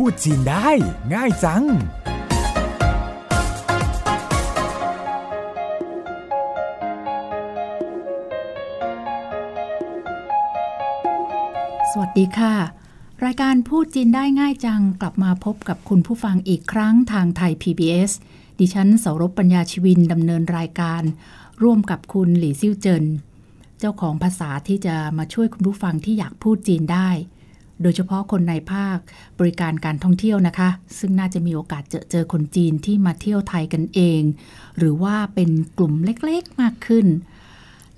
พูดจีนได้ ง่ายจัง สวัสดีค่ะ รายการพูดจีนได้ง่ายจัง กลับมาพบกับคุณผู้ฟังอีกครั้งทางไทย PBS ดิฉันเสารบปัญญาชีวินดำเนินรายการ ร่วมกับคุณหลี่ซิ่วเจิน เจ้าของภาษาที่จะมาช่วยคุณผู้ฟังที่อยากพูดจีนได้ โดยเฉพาะคนในภาคบริการการท่องเที่ยวนะคะ ซึ่งน่าจะมีโอกาสเจอเจอคนจีนที่มาเที่ยวไทยกันเอง หรือว่าเป็นกลุ่มเล็กๆมากขึ้น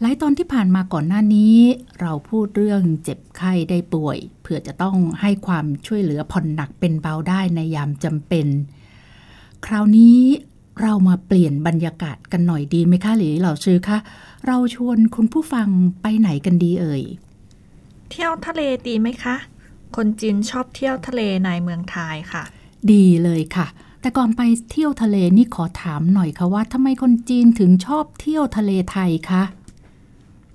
หลายตอนที่ผ่านมาก่อนหน้านี้ เราพูดเรื่องเจ็บไข้ได้ป่วย เพื่อจะต้องให้ความช่วยเหลือผ่อนหนักเป็นเบาได้ในยามจำเป็น คราวนี้เรามาเปลี่ยนบรรยากาศกันหน่อยดีไหมคะหรือเหล่าชื่อคะเราชวนคุณผู้ฟังไปไหนกันดีเอ่ย เที่ยวทะเลดีไหมคะ คนจีนชอบเที่ยวทะเลในเมืองไทยค่ะ ดีเลยค่ะ แต่ก่อนไปเที่ยวทะเลนี่ขอถามหน่อยค่ะว่าทำไมคนจีนถึงชอบเที่ยวทะเลไทยคะ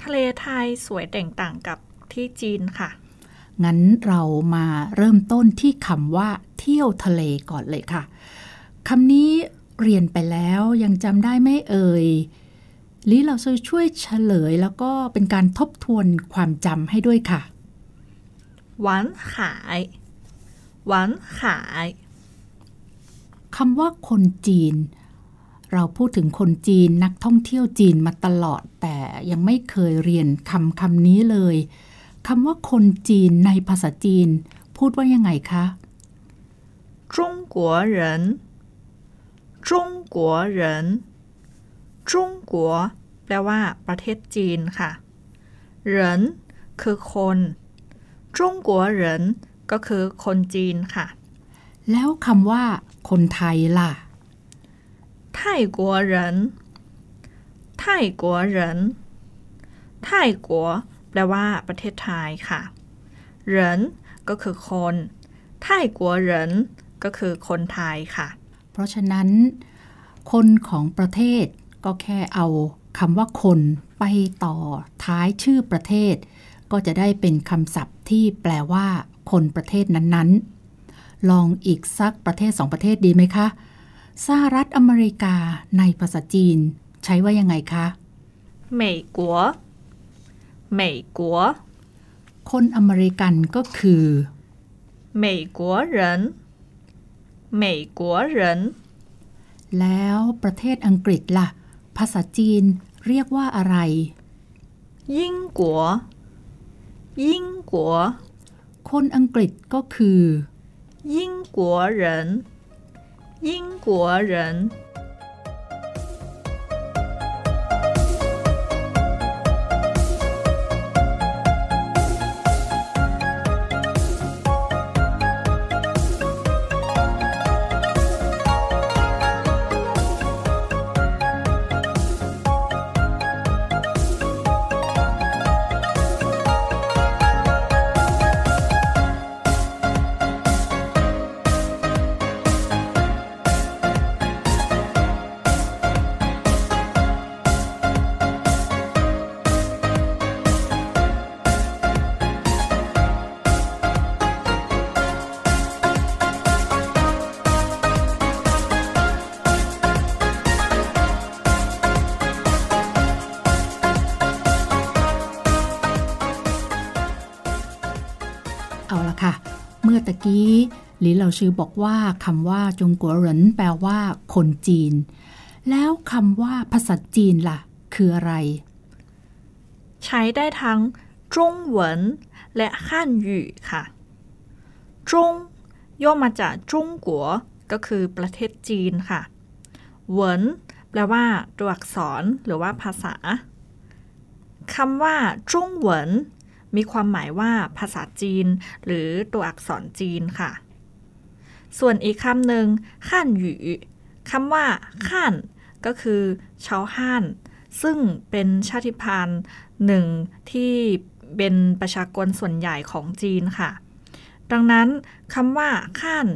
ทะเลไทยสวยแตกต่างกับที่จีนค่ะ งั้นเรามาเริ่มต้นที่คำว่า เที่ยวทะเลก่อนเลยค่ะคำนี้เรียนไปแล้วยังจำได้ไหมเอ่ยลิเราจะช่วยเฉลยแล้วก็เป็นการทบทวนความจำให้ด้วยค่ะ หวานขายหวานขาย คำว่าคนจีน เราพูดถึงคนจีนนักท่องเที่ยวจีนมาตลอด แต่ยังไม่เคยเรียนคำคำนี้เลยคำว่าคนจีนในภาษาจีน พูดว่ายังไงคะ 中国人中国人中国แปลว่า ประเทศจีนค่ะเหรินคือคน จงกัวเหรินก็คือคนจีนค่ะ แล้วคำว่า คนไทยล่ะไทยกัวเหรินไทยกัวเหรินไทยกัวแปลว่าประเทศไทยค่ะ เหรินก็คือคนไทยกัวเหรินก็คือคนไทยค่ะ เพราะฉะนั้น คนของประเทศก็แค่เอาคำว่าคนไปต่อท้ายชื่อประเทศ ก็จะได้เป็นคำศัพท์ที่แปลว่า คนประเทศนั้นๆ ลองอีกสักประเทศสองประเทศดีไหมคะ สหรัฐอเมริกาในภาษาจีน ใช้ว่ายังไงคะ 美国美国 คนอเมริกันก็คือ 美国人美国人 แล้วประเทศอังกฤษล่ะ ภาษาจีนเรียกว่าอะไร ยิ่งกัวคนอังกฤษก็คือยิ่งกัวเหรินยิ่งกัวเหริน กี้หลีเหล่าชื่อบอกว่าคำว่าจงกัวเหรินแปลว่า คนจีน แล้วคำว่าภาษาจีนล่ะ คืออะไร ใช้ได้ทั้งจงเหวินและฮั่นหยู่ค่ะจงย่อมาจากจงกัวก็คือประเทศจีนค่ะเหวินแปลว่าตัวอักษรหรือว่าภาษาคำว่าจงเหวิน มีความหมายว่าภาษาจีน หรือตัวอักษรจีนค่ะ ส่วนอีกคำหนึ่งฮั่นหยู่คำว่าฮั่นก็คือชาวฮั่นซึ่งเป็นชาติพันธุ์หนึ่งที่เป็นประชากรส่วนใหญ่ของจีนค่ะ ดังนั้นคำว่าข้าน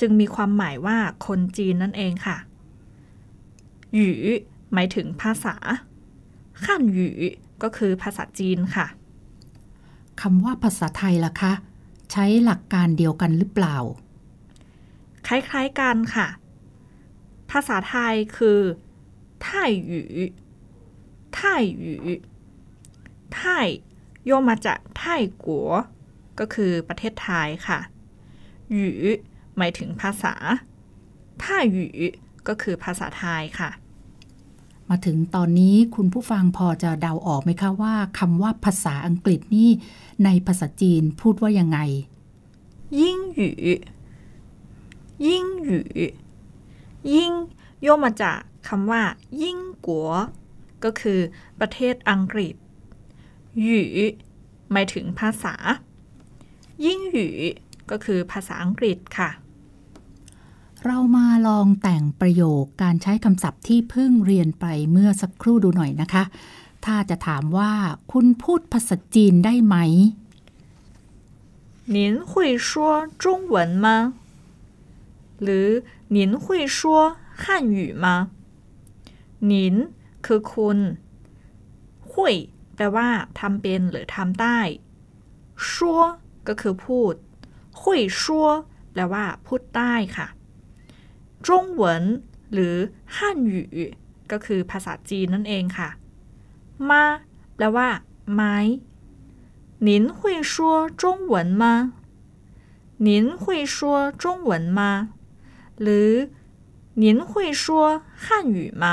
จึงมีความหมายว่าคนจีนนั่นเองค่ะหยูหมายถึงภาษาข้านหยูก็คือภาษาจีนค่ะ คำว่าภาษาไทยล่ะคะ ใช้หลักการเดียวกันหรือเปล่า คล้ายๆกันค่ะ ภาษาไทยคือไทยหยูไทยหยูไทยย่อมาจากไทยกัวก็คือประเทศไทยค่ะหยูหมายถึงภาษาไทยหยูก็คือภาษาไทยค่ะ มาถึงตอนนี้คุณผู้ฟังพอจะเดาออกไหมคะว่าคำว่าภาษาอังกฤษนี่ ในภาษาจีนพูดว่ายังไง ยิ่งหยูยิ่งหยูยิ่งย่อมาจากคำว่า ยิ่งกัว ก็คือประเทศอังกฤษหยูหมายถึงภาษา ยิ่งหยูก็คือภาษาอังกฤษค่ะ เรามาลองแต่งประโยคการใช้คำศัพท์ที่เพิ่งเรียนไปเมื่อสักครู่ดูหน่อยนะคะ ถ้าจะถามว่าคุณพูดภาษาจีนได้ไหม您会说中文吗หรือ您会说汉语吗您คือคุณหุยแปลว่าทำเป็นหรือทำได้ชัวก็คือพูดหุยชัวแปลว่า พูดได้ค่ะ จงเหวินหรือฮั่นหยูก็คือภาษาจีนนั่นเองค่ะ มาแปลว่าไหม您会说中文吗您会说中文吗หรือ您会说汉语吗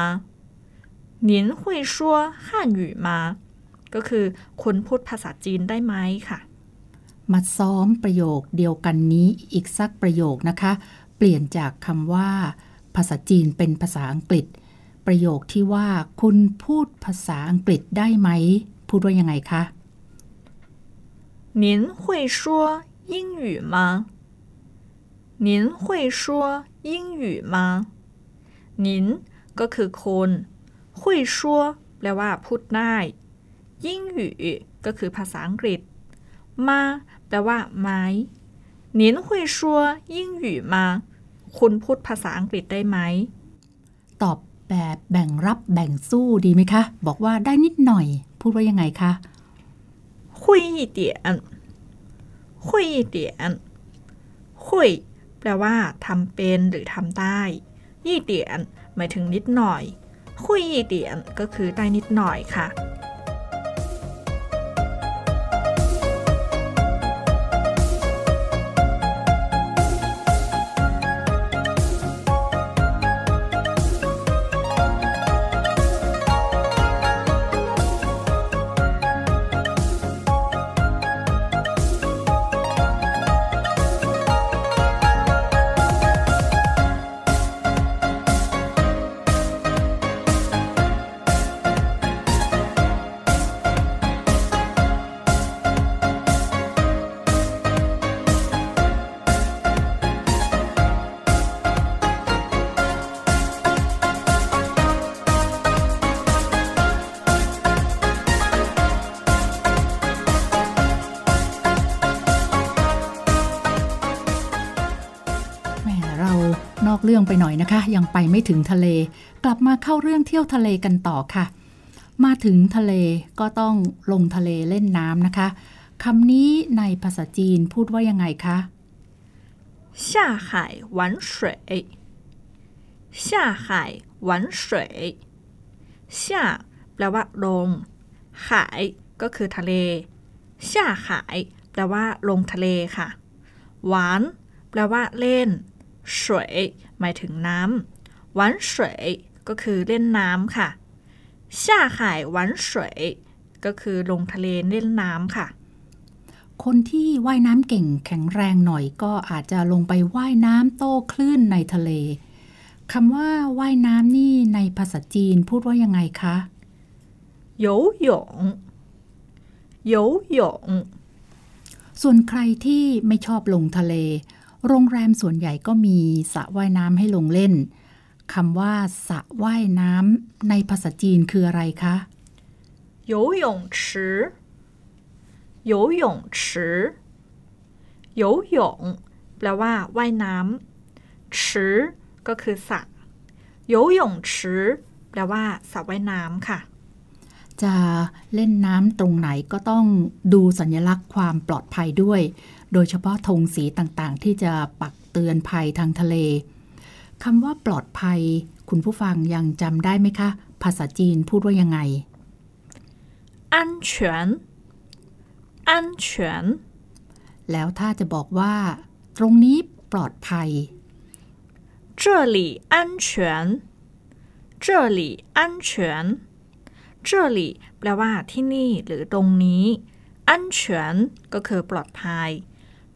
您会说汉语吗ก็คือคุณพูดภาษาจีนได้ไหมค่ะ มาซ้อมประโยคเดียวกันนี้อีกสักประโยคนะคะ เ ปลี่ยนจากคำว่า ภาษาจีนเป็นภาษาอังกฤษ ประโยคที่ว่า คุณพูดภาษาอังกฤษได้ไหม พูดว่ายังไงคะ您会说英语吗您会说英语吗您ก็คือคน会说แปลว่า พูดได้ยิ่งหยูก็คือภาษาอังกฤษ มาแปลว่าไหม您会说英语吗 คุณพูดภาษาอังกฤษได้ไหม ตอบแบบแบ่งรับแบ่งสู้ดีไหมคะ บอกว่าได้นิดหน่อย พูดว่ายังไงคะคุยเตียนคุยเตียนคุยแปลว่าทำเป็นหรือทำได้ยี่เตียนหมายถึงนิดหน่อยคุยเตียนก็คือได้นิดหน่อยค่ะรื่องไปหน่อยนะคะ ยังไปไม่ถึงทะเล กลับมาเข้าเรื่องเที่ยวทะเลกันต่อค่ะ มาถึงทะเลก็ต้องลงทะเลเล่นน้ำนะคะคำนี้ในภาษาจีนพูดว่ายังไงคะ下海玩水下海玩水下แปลว่าลงหายก็คือทะเล下海แปลว่า ลงทะเลค่ะ หวาน แปลว่า เล่นสวย หมายถึงน้ำหวานสวยก็คือเล่นน้ำค่ะ下海玩水ก็คือลงทะเลเล่นน้ำค่ะ คนที่ว่ายน้ำเก่งแข็งแรงหน่อยก็อาจจะลงไปว่ายน้ำโต้คลื่นในทะเลคำว่าว่ายน้ำนี่ในภาษาจีนพูดว่ายังไงคะ游泳游泳ส่วนใครที่ไม่ชอบลงทะเล โรงแรมส่วนใหญ่ก็มีสระว่ายน้ำให้ลงเล่น คำว่าสระว่ายน้ำในภาษาจีนคืออะไรคะ游泳池游泳池游泳แปลว่าว่ายน้ำ池ก็คือสระ游泳池แปลว่าสระว่ายน้ำค่ะ จะเล่นน้ำตรงไหนก็ต้องดูสัญลักษณ์ความปลอดภัยด้วย โดยเฉพาะธงสีต่างๆ ที่จะปัก เตือนภัยทางทะเลคำว่าปลอดภัย คุณผู้ฟังยังจำได้ไหมคะ ภาษาจีนพูดว่ายังไง安全安全แล้วถ้าจะบอกว่า ตรงนี้ปลอดภัย这里安全这里安全这里แปลว่าที่นี่ หรือตรงนี้安全ก็คือปลอดภัย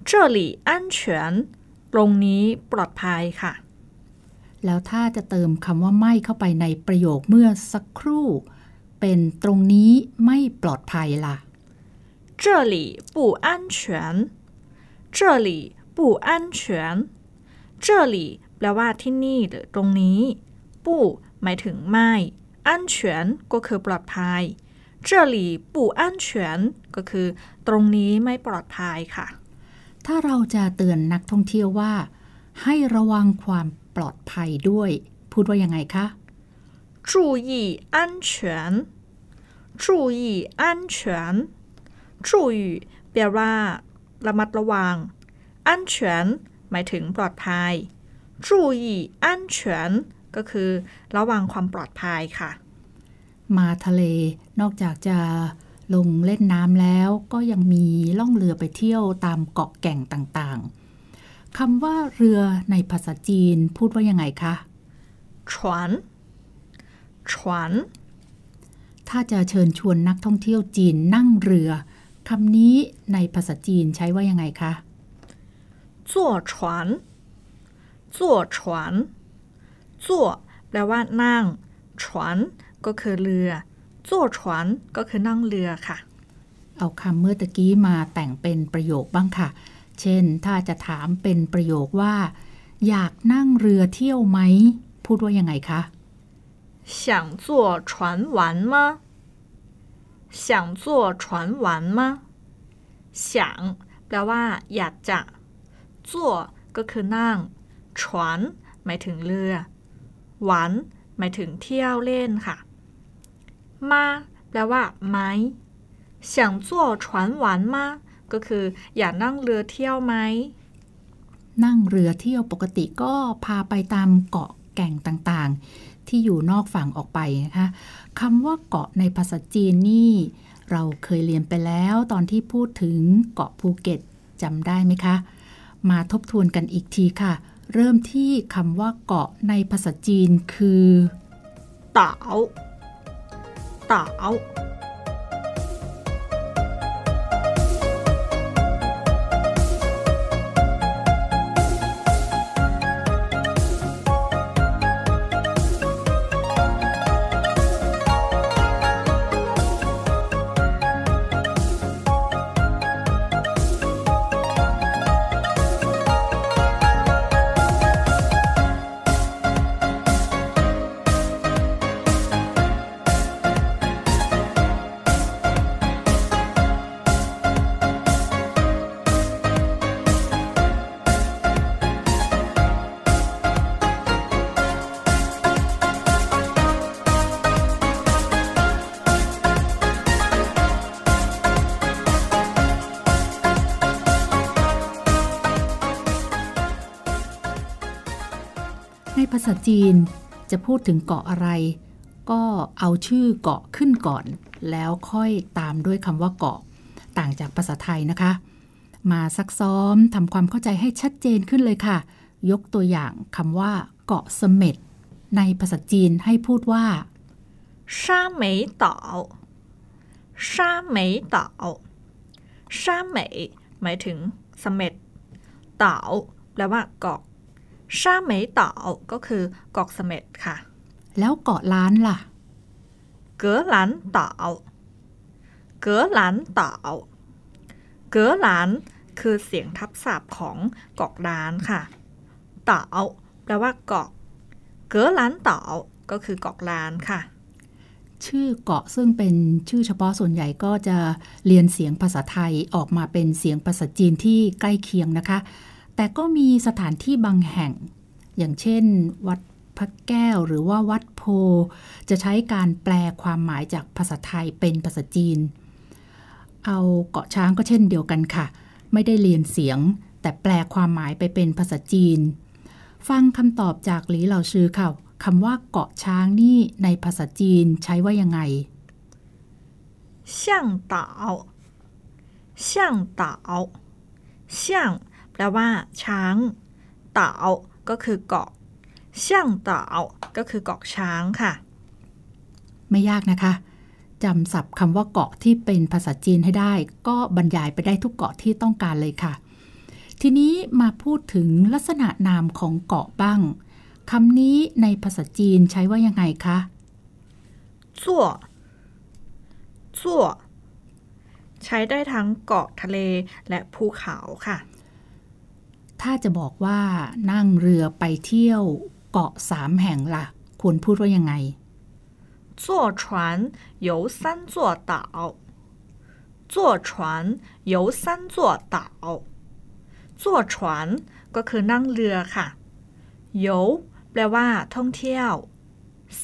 这里安全ตรงนี้ปลอดภัยค่ะ แล้วถ้าจะเติมคำว่าไม่เข้าไปในประโยคเมื่อสักครู่ เป็นตรงนี้ไม่ปลอดภัยล่ะ这里不安全这里不安全这里แปลว่าที่นี่หรือตรงนี้ปู้หมายถึงไม่อันเฉียนก็คือปลอดภัย这里不安全ก็คือ ตรงนี้ไม่ปลอดภัยค่ะ ถ้าเราจะเตือนนักท่องเที่ยวว่า ให้ระวังความปลอดภัยด้วย พูดว่ายังไงคะ注意安全注意安全注意แปลว่า ระมัดระวัง安全หมายถึงปลอดภัย注意安全ก็คือ ระวังความปลอดภัยค่ะ มาทะเลนอกจากจะ ลงเล่นน้ำแล้วก็ยังมีล่องเรือไปเที่ยวตามเกาะแก่งต่างๆคำว่าเรือในภาษาจีนพูดว่ายังไงคะชวนชวนถ้าจะเชิญชวนนักท่องเที่ยวจีนนั่งเรือคำนี้ในภาษาจีนใช้ว่ายังไงคะจั่วฉวนจั่แปลว่านั่งฉวนก็คือเรือ จั่วฉวนก็คือนั่งเรือค่ะ เอาคำเมื่อตะกี้มาแต่งเป็นประโยคบ้างค่ะ เช่น ถ้าจะถามเป็นประโยคว่า อยากนั่งเรือเที่ยวไหม พูดว่ายังไงคะ想坐船玩吗想坐船玩吗想แปลว่า อยากจะจั่วก็คือนั่งฉวนหมายถึงเรือ หวานหมายถึงเที่ยวเล่นค่ะ มาแปลว่าไหมเฉียงจั่วฉก็คือ อยากนั่งเรือเที่ยวไหม นั่งเรือเที่ยวปกติก็พาไปตามเกาะแก่งต่างๆ ที่อยู่นอกฝั่งออกไปนะคะคำว่าเกาะในภาษาจีนนี่ เราเคยเรียนไปแล้วตอนที่พูดถึงเกาะภูเก็ตจำได้ไหมคะ มาทบทวนกันอีกทีค่ะ เริ่มที่คำว่าเกาะในภาษาจีนคือเต่า เษาจีนจะพูดถึงเกาะอะไร ก็เอาชื่อเกาะขึ้นก่อน แล้วค่อยตามด้วยคำว่าเกาะ ต่างจากภาษาไทยนะคะ มาซักซ้อมทำความเข้าใจให้ชัดเจนขึ้นเลยค่ะ ยกตัวอย่างคำว่า เกาะเสม็ดในภาษาจีนให้พูดว่าซ่าเหมยเต่าซ่าเหมยเต่าซ่าเหมยหมายถึงเสม็ดเต่าแปลว่าเกาะ ชาเหมยเต่าก็คือเกาะเสม็ดค่ะ แล้วเกาะล้านล่ะ เก๋อหลานเต่าเก๋อหลานเต่าเก๋อหลานคือเสียงทับศัพท์ของเกาะล้านค่ะ เต่าแปลว่าเกาะ เก๋อหลานเต่าก็คือเกาะล้านค่ะ ชื่อเกาะซึ่งเป็นชื่อเฉพาะส่วนใหญ่ก็จะเรียนเสียงภาษาไทยออกมาเป็นเสียงภาษาจีนที่ใกล้เคียงนะคะ แต่ก็มีสถานที่บางแห่ง อย่างเช่น วัดพระแก้วหรือว่าวัดโพ จะใช้การแปลความหมายจากภาษาไทยเป็นภาษาจีน เอาเกาะช้างก็เช่นเดียวกันค่ะ ไม่ได้เรียนเสียง แต่แปลความหมายไปเป็นภาษาจีน ฟังคำตอบจากหลีเหล่าชื่อค่ะคำว่าเกาะช้างนี่ในภาษาจีนใช้ว่ายังไงช่างเต่าช่างเต่าช่าง แปลว่า ช้างเต่าก็คือเกาะเชี่ยงเต่าก็คือเกาะช้างค่ะ ไม่ยากนะคะจำศัพท์คำว่าเกาะที่เป็นภาษาจีนให้ได้ ก็บรรยายไปได้ทุกเกาะที่ต้องการเลยค่ะ ทีนี้มาพูดถึงลักษณะนามของเกาะบ้างคำนี้ในภาษาจีนใช้ว่ายังไงคะจั่วจั่วใช้ได้ทั้งเกาะทะเลและภูเขาค่ะ ถ้าจะบอกว่านั่งเรือไปเที่ยวเกาะสามแห่งละ่ะ ควรพูดว่ายังไง坐船游三座岛坐船游三座岛坐船ก็คือนั่งเรือค่ะโยแปลว่า ท่องเที่ยว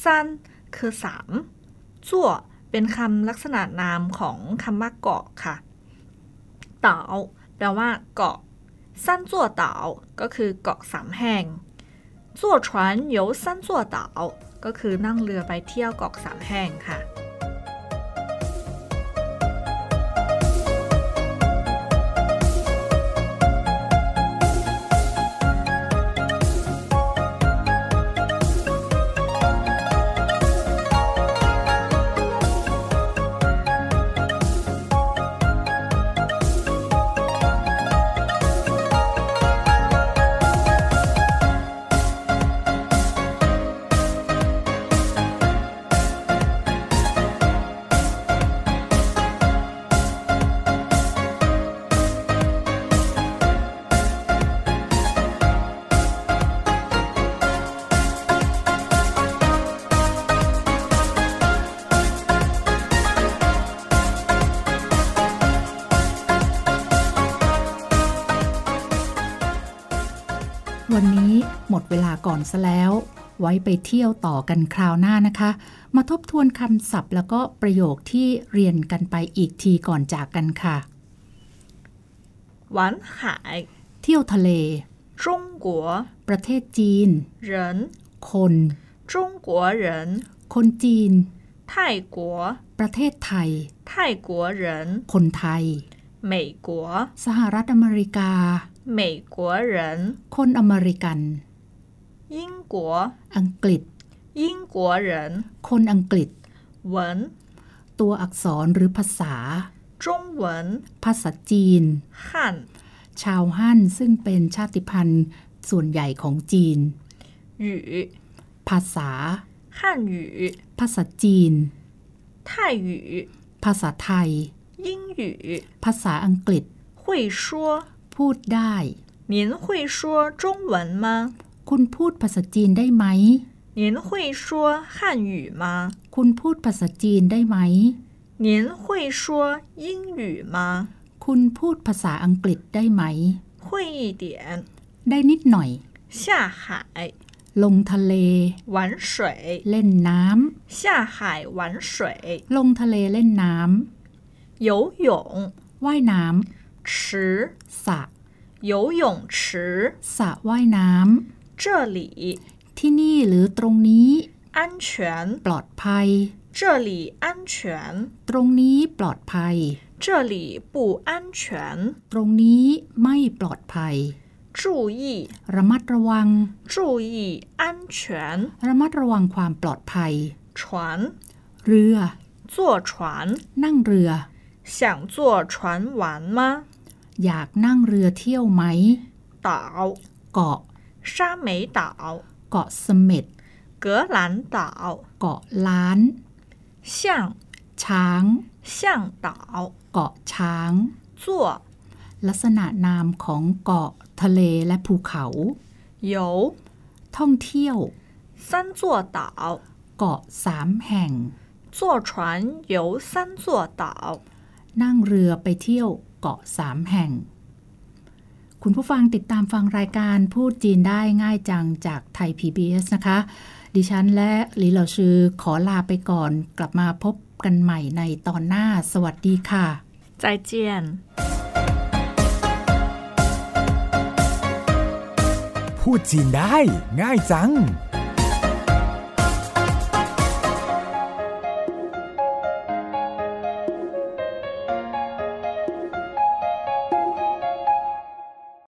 สั้นคือสามจั่วเป็นคำลักษณะนามของคำว่าเกาะค่ะเต่าแปลว่า เกาะ สั้นจั่วเต่าก็คือเกาะสามแห่ง坐船游三座岛ก็คือนั่งเรือไปเที่ยวเกาะสามแห่งค่ะ ก่อนซะแล้ว ไว้ไปเที่ยวต่อกันคราวหน้านะคะ มาทบทวนคำศัพท์แล้วก็ประโยคที่เรียนกันไปอีกทีก่อนจากกันค่ะหวานหายเที่ยวทะเล中国ประเทศจีน人คน中国人คนจีน泰国ประเทศไทย泰国人คนไทย美国สหรัฐอเมริกา美国人คนอเมริกัน 英国อังกฤษ英国人คนอังกฤษ文ตัวอักษรหรือภาษา中文ภาษาจีนฮั่นชาวฮั่นซึ่งเป็นชาติพันธุ์ส่วนใหญ่ของจีน语ภาษา汉语ภาษาจีน泰语ภาษาไทย英语ภาษาอังกฤษ会说พูดได้您会说中文吗 คุณพูดภาษาจีนได้ไหม您会说汉语吗คุณพูดภาษาจีนได้ไหม您会说英语吗คุณพูดภาษาอังกฤษได้ไหม会一点ได้นิดหน่อย下海ลงทะเล玩水เล่นน้ำ下海玩水ลงทะเลเล่นน้ำ游泳ว่ายน้ำ池สระ游泳池สระว่ายน้ำ 这里ที่นี่หรือตรงนี้安全ปลอดภัย这里安全ตรงนี้ปลอดภัย这里不安全ตรงนี้ไม่ปลอดภัย注意ระมัดระวัง注意安全ระมัดระวังความปลอดภัย船เรือ坐船นั่งเรือ想坐船玩吗อยากนั่งเรือเที่ยวไหม岛เกาะ 沙美岛เกาะเสม็ด格兰岛เกาะล้าน象ช้าง象岛เกาะช้าง坐ลักษณะนามของเกาะทะเลและภูเขา游ท่องเที่ยว三座岛เกาะสามแห่ง坐船游三座岛นั่งเรือไปเที่ยวเกาะสามแห่ง คุณผู้ฟังติดตามฟังรายการพูดจีนได้ง่ายจังจากไทย PBS นะคะ ดิฉันและหลีเหล่าชื่อขอลาไปก่อนกลับมาพบกันใหม่ในตอนหน้า สวัสดีค่ะ ใจเจียน พูดจีนได้ง่ายจัง